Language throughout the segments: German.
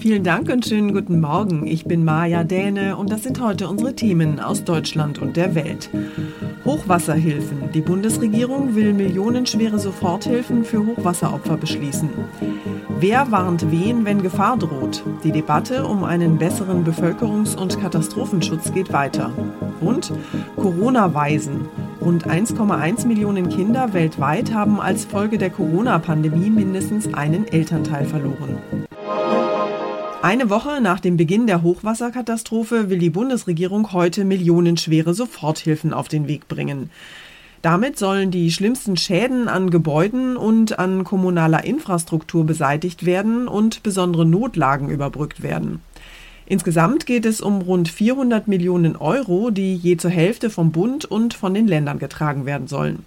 Vielen Dank und schönen guten Morgen. Ich bin Maja Däne und das sind heute unsere Themen aus Deutschland und der Welt. Hochwasserhilfen. Die Bundesregierung will millionenschwere Soforthilfen für Hochwasseropfer beschließen. Wer warnt wen, wenn Gefahr droht? Die Debatte um einen besseren Bevölkerungs- und Katastrophenschutz geht weiter. Und Corona-Weisen. Rund 1,1 Millionen Kinder weltweit haben als Folge der Corona-Pandemie mindestens einen Elternteil verloren. Eine Woche nach dem Beginn der Hochwasserkatastrophe will die Bundesregierung heute millionenschwere Soforthilfen auf den Weg bringen. Damit sollen die schlimmsten Schäden an Gebäuden und an kommunaler Infrastruktur beseitigt werden und besondere Notlagen überbrückt werden. Insgesamt geht es um rund 400 Millionen Euro, die je zur Hälfte vom Bund und von den Ländern getragen werden sollen.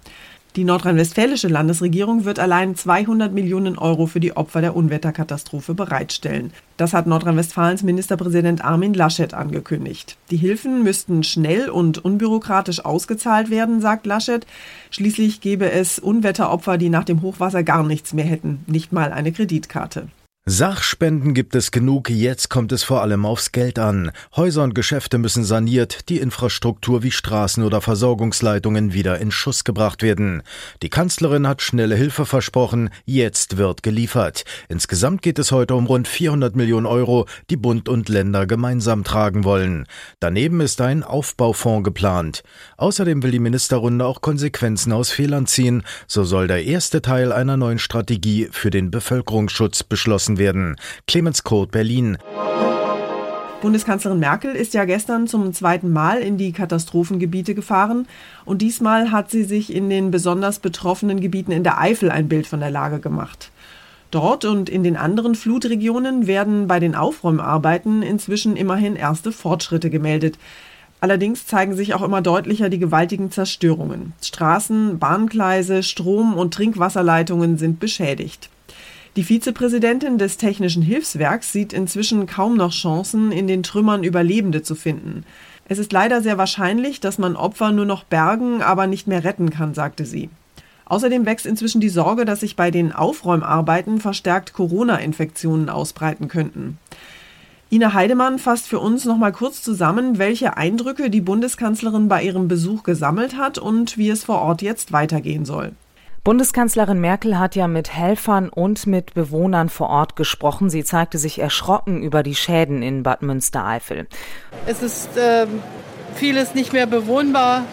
Die nordrhein-westfälische Landesregierung wird allein 200 Millionen Euro für die Opfer der Unwetterkatastrophe bereitstellen. Das hat Nordrhein-Westfalens Ministerpräsident Armin Laschet angekündigt. Die Hilfen müssten schnell und unbürokratisch ausgezahlt werden, sagt Laschet. Schließlich gäbe es Unwetteropfer, die nach dem Hochwasser gar nichts mehr hätten, nicht mal eine Kreditkarte. Sachspenden gibt es genug, jetzt kommt es vor allem aufs Geld an. Häuser und Geschäfte müssen saniert, die Infrastruktur wie Straßen oder Versorgungsleitungen wieder in Schuss gebracht werden. Die Kanzlerin hat schnelle Hilfe versprochen, jetzt wird geliefert. Insgesamt geht es heute um rund 400 Millionen Euro, die Bund und Länder gemeinsam tragen wollen. Daneben ist ein Aufbaufonds geplant. Außerdem will die Ministerrunde auch Konsequenzen aus Fehlern ziehen. So soll der erste Teil einer neuen Strategie für den Bevölkerungsschutz beschlossen beschlossen werden. Clemens Kurt, Berlin. Bundeskanzlerin Merkel ist ja gestern zum zweiten Mal in die Katastrophengebiete gefahren und diesmal hat sie sich in den besonders betroffenen Gebieten in der Eifel ein Bild von der Lage gemacht. Dort und in den anderen Flutregionen werden bei den Aufräumarbeiten inzwischen immerhin erste Fortschritte gemeldet. Allerdings zeigen sich auch immer deutlicher die gewaltigen Zerstörungen. Straßen, Bahngleise, Strom- und Trinkwasserleitungen sind beschädigt. Die Vizepräsidentin des Technischen Hilfswerks sieht inzwischen kaum noch Chancen, in den Trümmern Überlebende zu finden. Es ist leider sehr wahrscheinlich, dass man Opfer nur noch bergen, aber nicht mehr retten kann, sagte sie. Außerdem wächst inzwischen die Sorge, dass sich bei den Aufräumarbeiten verstärkt Corona-Infektionen ausbreiten könnten. Ina Heidemann fasst für uns noch mal kurz zusammen, welche Eindrücke die Bundeskanzlerin bei ihrem Besuch gesammelt hat und wie es vor Ort jetzt weitergehen soll. Bundeskanzlerin Merkel hat ja mit Helfern und mit Bewohnern vor Ort gesprochen. Sie zeigte sich erschrocken über die Schäden in Bad Münstereifel. Es ist äh, vieles nicht mehr bewohnbar.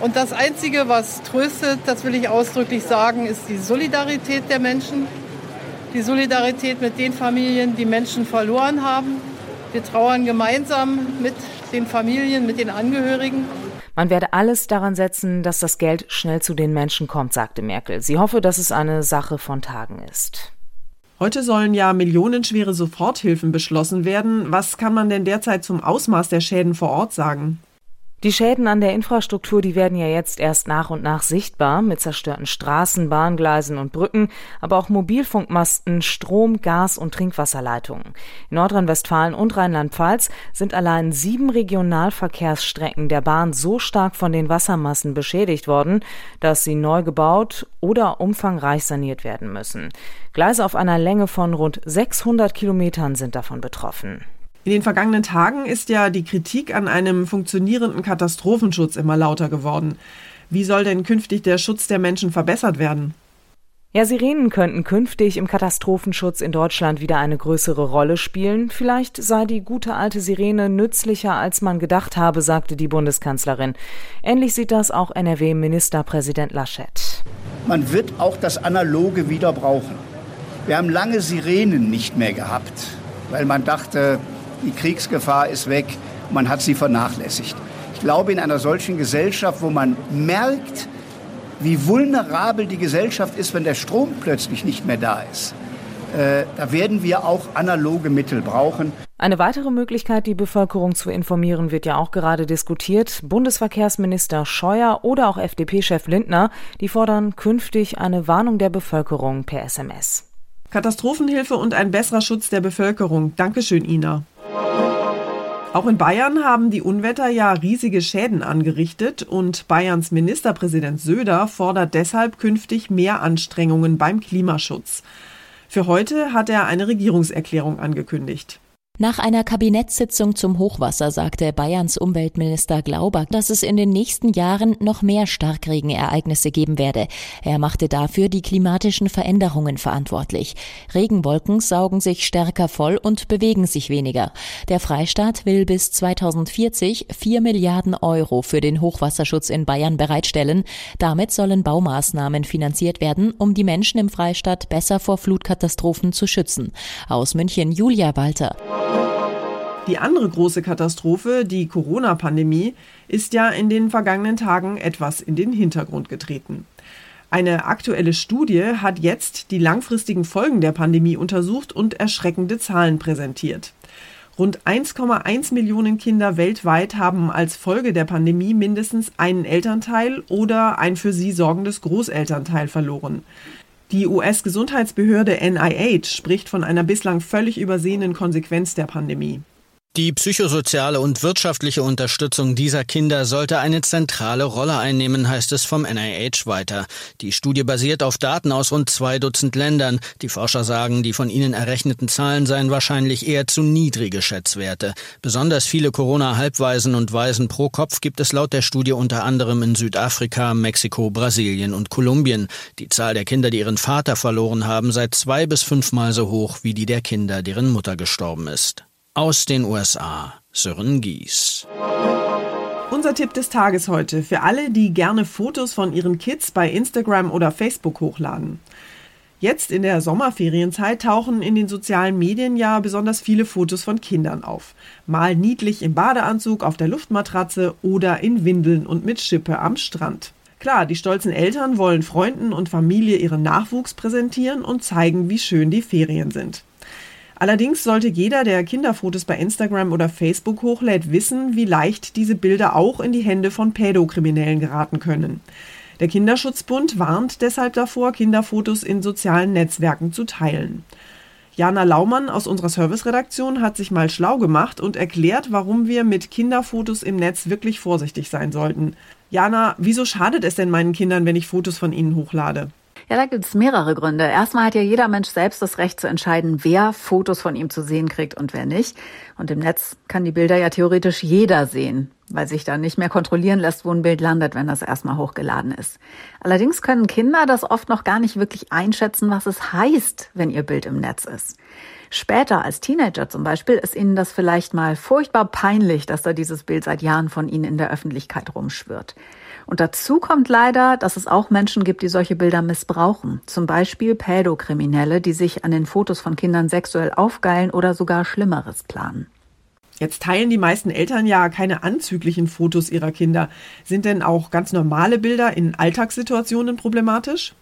Und das Einzige, was tröstet, das will ich ausdrücklich sagen, ist die Solidarität der Menschen. Die Solidarität mit den Familien, die Menschen verloren haben. Wir trauern gemeinsam mit den Familien, mit den Angehörigen. Man werde alles daran setzen, dass das Geld schnell zu den Menschen kommt, sagte Merkel. Sie hoffe, dass es eine Sache von Tagen ist. Heute sollen ja millionenschwere Soforthilfen beschlossen werden. Was kann man denn derzeit zum Ausmaß der Schäden vor Ort sagen? Die Schäden an der Infrastruktur, die werden ja jetzt erst nach und nach sichtbar mit zerstörten Straßen, Bahngleisen und Brücken, aber auch Mobilfunkmasten, Strom, Gas und Trinkwasserleitungen. In Nordrhein-Westfalen und Rheinland-Pfalz sind allein sieben Regionalverkehrsstrecken der Bahn so stark von den Wassermassen beschädigt worden, dass sie neu gebaut oder umfangreich saniert werden müssen. Gleise auf einer Länge von rund 600 Kilometern sind davon betroffen. In den vergangenen Tagen ist ja die Kritik an einem funktionierenden Katastrophenschutz immer lauter geworden. Wie soll denn künftig der Schutz der Menschen verbessert werden? Ja, Sirenen könnten künftig im Katastrophenschutz in Deutschland wieder eine größere Rolle spielen. Vielleicht sei die gute alte Sirene nützlicher, als man gedacht habe, sagte die Bundeskanzlerin. Ähnlich sieht das auch NRW-Ministerpräsident Laschet. Man wird auch das Analoge wieder brauchen. Wir haben lange Sirenen nicht mehr gehabt, weil man dachte, die Kriegsgefahr ist weg, man hat sie vernachlässigt. Ich glaube, in einer solchen Gesellschaft, wo man merkt, wie vulnerabel die Gesellschaft ist, wenn der Strom plötzlich nicht mehr da ist, äh, da werden wir auch analoge Mittel brauchen. Eine weitere Möglichkeit, die Bevölkerung zu informieren, wird ja auch gerade diskutiert. Bundesverkehrsminister Scheuer oder auch FDP-Chef Lindner, die fordern künftig eine Warnung der Bevölkerung per SMS. Katastrophenhilfe und ein besserer Schutz der Bevölkerung. Dankeschön, Ina. Auch in Bayern haben die Unwetter ja riesige Schäden angerichtet und Bayerns Ministerpräsident Söder fordert deshalb künftig mehr Anstrengungen beim Klimaschutz. Für heute hat er eine Regierungserklärung angekündigt. Nach einer Kabinettssitzung zum Hochwasser sagte Bayerns Umweltminister Glauber, dass es in den nächsten Jahren noch mehr Starkregenereignisse geben werde. Er machte dafür die klimatischen Veränderungen verantwortlich. Regenwolken saugen sich stärker voll und bewegen sich weniger. Der Freistaat will bis 2040 vier Milliarden Euro für den Hochwasserschutz in Bayern bereitstellen. Damit sollen Baumaßnahmen finanziert werden, um die Menschen im Freistaat besser vor Flutkatastrophen zu schützen. Aus München Julia Walter. Die andere große Katastrophe, die Corona-Pandemie, ist ja in den vergangenen Tagen etwas in den Hintergrund getreten. Eine aktuelle Studie hat jetzt die langfristigen Folgen der Pandemie untersucht und erschreckende Zahlen präsentiert. Rund 1,1 Millionen Kinder weltweit haben als Folge der Pandemie mindestens einen Elternteil oder ein für sie sorgendes Großelternteil verloren. Die US-Gesundheitsbehörde NIH spricht von einer bislang völlig übersehenen Konsequenz der Pandemie. Die psychosoziale und wirtschaftliche Unterstützung dieser Kinder sollte eine zentrale Rolle einnehmen, heißt es vom NIH weiter. Die Studie basiert auf Daten aus rund zwei Dutzend Ländern. Die Forscher sagen, die von ihnen errechneten Zahlen seien wahrscheinlich eher zu niedrige Schätzwerte. Besonders viele Corona-Halbwaisen und Waisen pro Kopf gibt es laut der Studie unter anderem in Südafrika, Mexiko, Brasilien und Kolumbien. Die Zahl der Kinder, die ihren Vater verloren haben, sei zwei bis fünfmal so hoch wie die der Kinder, deren Mutter gestorben ist. Aus den USA, Sören Gies. Unser Tipp des Tages heute für alle, die gerne Fotos von ihren Kids bei Instagram oder Facebook hochladen. Jetzt in der Sommerferienzeit tauchen in den sozialen Medien ja besonders viele Fotos von Kindern auf. Mal niedlich im Badeanzug auf der Luftmatratze oder in Windeln und mit Schippe am Strand. Klar, die stolzen Eltern wollen Freunden und Familie ihren Nachwuchs präsentieren und zeigen, wie schön die Ferien sind. Allerdings sollte jeder, der Kinderfotos bei Instagram oder Facebook hochlädt, wissen, wie leicht diese Bilder auch in die Hände von Pädokriminellen geraten können. Der Kinderschutzbund warnt deshalb davor, Kinderfotos in sozialen Netzwerken zu teilen. Jana Laumann aus unserer Serviceredaktion hat sich mal schlau gemacht und erklärt, warum wir mit Kinderfotos im Netz wirklich vorsichtig sein sollten. Jana, wieso schadet es denn meinen Kindern, wenn ich Fotos von ihnen hochlade? Ja, da gibt es mehrere Gründe. Erstmal hat ja jeder Mensch selbst das Recht zu entscheiden, wer Fotos von ihm zu sehen kriegt und wer nicht. Und im Netz kann die Bilder ja theoretisch jeder sehen, weil sich da nicht mehr kontrollieren lässt, wo ein Bild landet, wenn das erstmal hochgeladen ist. Allerdings können Kinder das oft noch gar nicht wirklich einschätzen, was es heißt, wenn ihr Bild im Netz ist. Später als Teenager zum Beispiel ist ihnen das vielleicht mal furchtbar peinlich, dass da dieses Bild seit Jahren von ihnen in der Öffentlichkeit rumschwirrt. Und dazu kommt leider, dass es auch Menschen gibt, die solche Bilder missbrauchen. Zum Beispiel Pädokriminelle, die sich an den Fotos von Kindern sexuell aufgeilen oder sogar Schlimmeres planen. Jetzt teilen die meisten Eltern ja keine anzüglichen Fotos ihrer Kinder. Sind denn auch ganz normale Bilder in Alltagssituationen problematisch?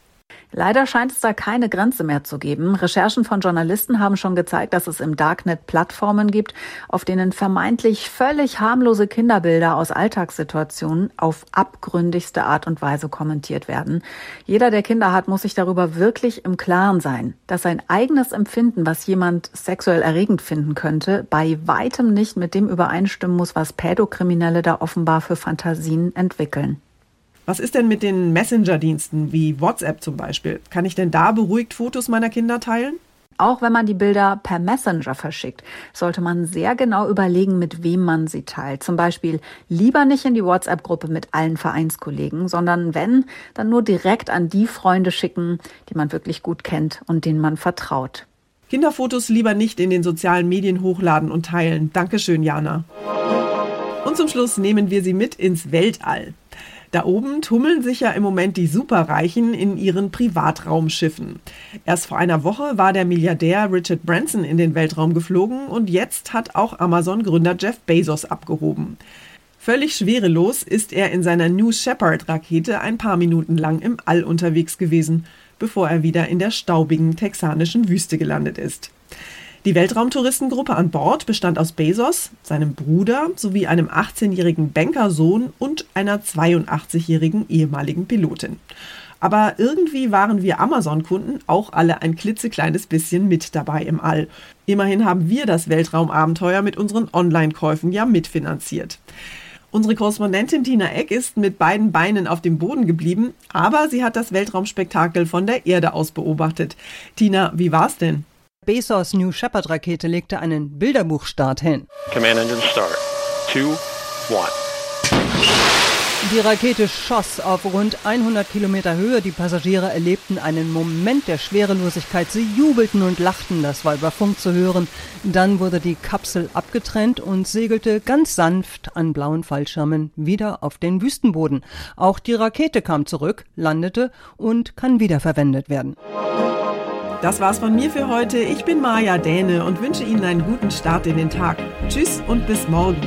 Leider scheint es da keine Grenze mehr zu geben. Recherchen von Journalisten haben schon gezeigt, dass es im Darknet Plattformen gibt, auf denen vermeintlich völlig harmlose Kinderbilder aus Alltagssituationen auf abgründigste Art und Weise kommentiert werden. Jeder, der Kinder hat, muss sich darüber wirklich im Klaren sein, dass sein eigenes Empfinden, was jemand sexuell erregend finden könnte, bei weitem nicht mit dem übereinstimmen muss, was Pädokriminelle da offenbar für Fantasien entwickeln. Was ist denn mit den Messenger-Diensten wie WhatsApp zum Beispiel? Kann ich denn da beruhigt Fotos meiner Kinder teilen? Auch wenn man die Bilder per Messenger verschickt, sollte man sehr genau überlegen, mit wem man sie teilt. Zum Beispiel lieber nicht in die WhatsApp-Gruppe mit allen Vereinskollegen, sondern wenn, dann nur direkt an die Freunde schicken, die man wirklich gut kennt und denen man vertraut. Kinderfotos lieber nicht in den sozialen Medien hochladen und teilen. Dankeschön, Jana. Und zum Schluss nehmen wir Sie mit ins Weltall. Da oben tummeln sich ja im Moment die Superreichen in ihren Privatraumschiffen. Erst vor einer Woche war der Milliardär Richard Branson in den Weltraum geflogen und jetzt hat auch Amazon-Gründer Jeff Bezos abgehoben. Völlig schwerelos ist er in seiner New Shepard-Rakete ein paar Minuten lang im All unterwegs gewesen, bevor er wieder in der staubigen texanischen Wüste gelandet ist. Die Weltraumtouristengruppe an Bord bestand aus Bezos, seinem Bruder sowie einem 18-jährigen Bankersohn und einer 82-jährigen ehemaligen Pilotin. Aber irgendwie waren wir Amazon-Kunden auch alle ein klitzekleines bisschen mit dabei im All. Immerhin haben wir das Weltraumabenteuer mit unseren Online-Käufen ja mitfinanziert. Unsere Korrespondentin Tina Eck ist mit beiden Beinen auf dem Boden geblieben, aber sie hat das Weltraumspektakel von der Erde aus beobachtet. Tina, wie war's denn? Bezos New Shepard Rakete legte einen Bilderbuchstart hin. Command Engine Start. Two, one. Die Rakete schoss auf rund 100 Kilometer Höhe. Die Passagiere erlebten einen Moment der Schwerelosigkeit. Sie jubelten und lachten, das war über Funk zu hören. Dann wurde die Kapsel abgetrennt und segelte ganz sanft an blauen Fallschirmen wieder auf den Wüstenboden. Auch die Rakete kam zurück, landete und kann wiederverwendet werden. Das war's von mir für heute. Ich bin Maja Däne und wünsche Ihnen einen guten Start in den Tag. Tschüss und bis morgen.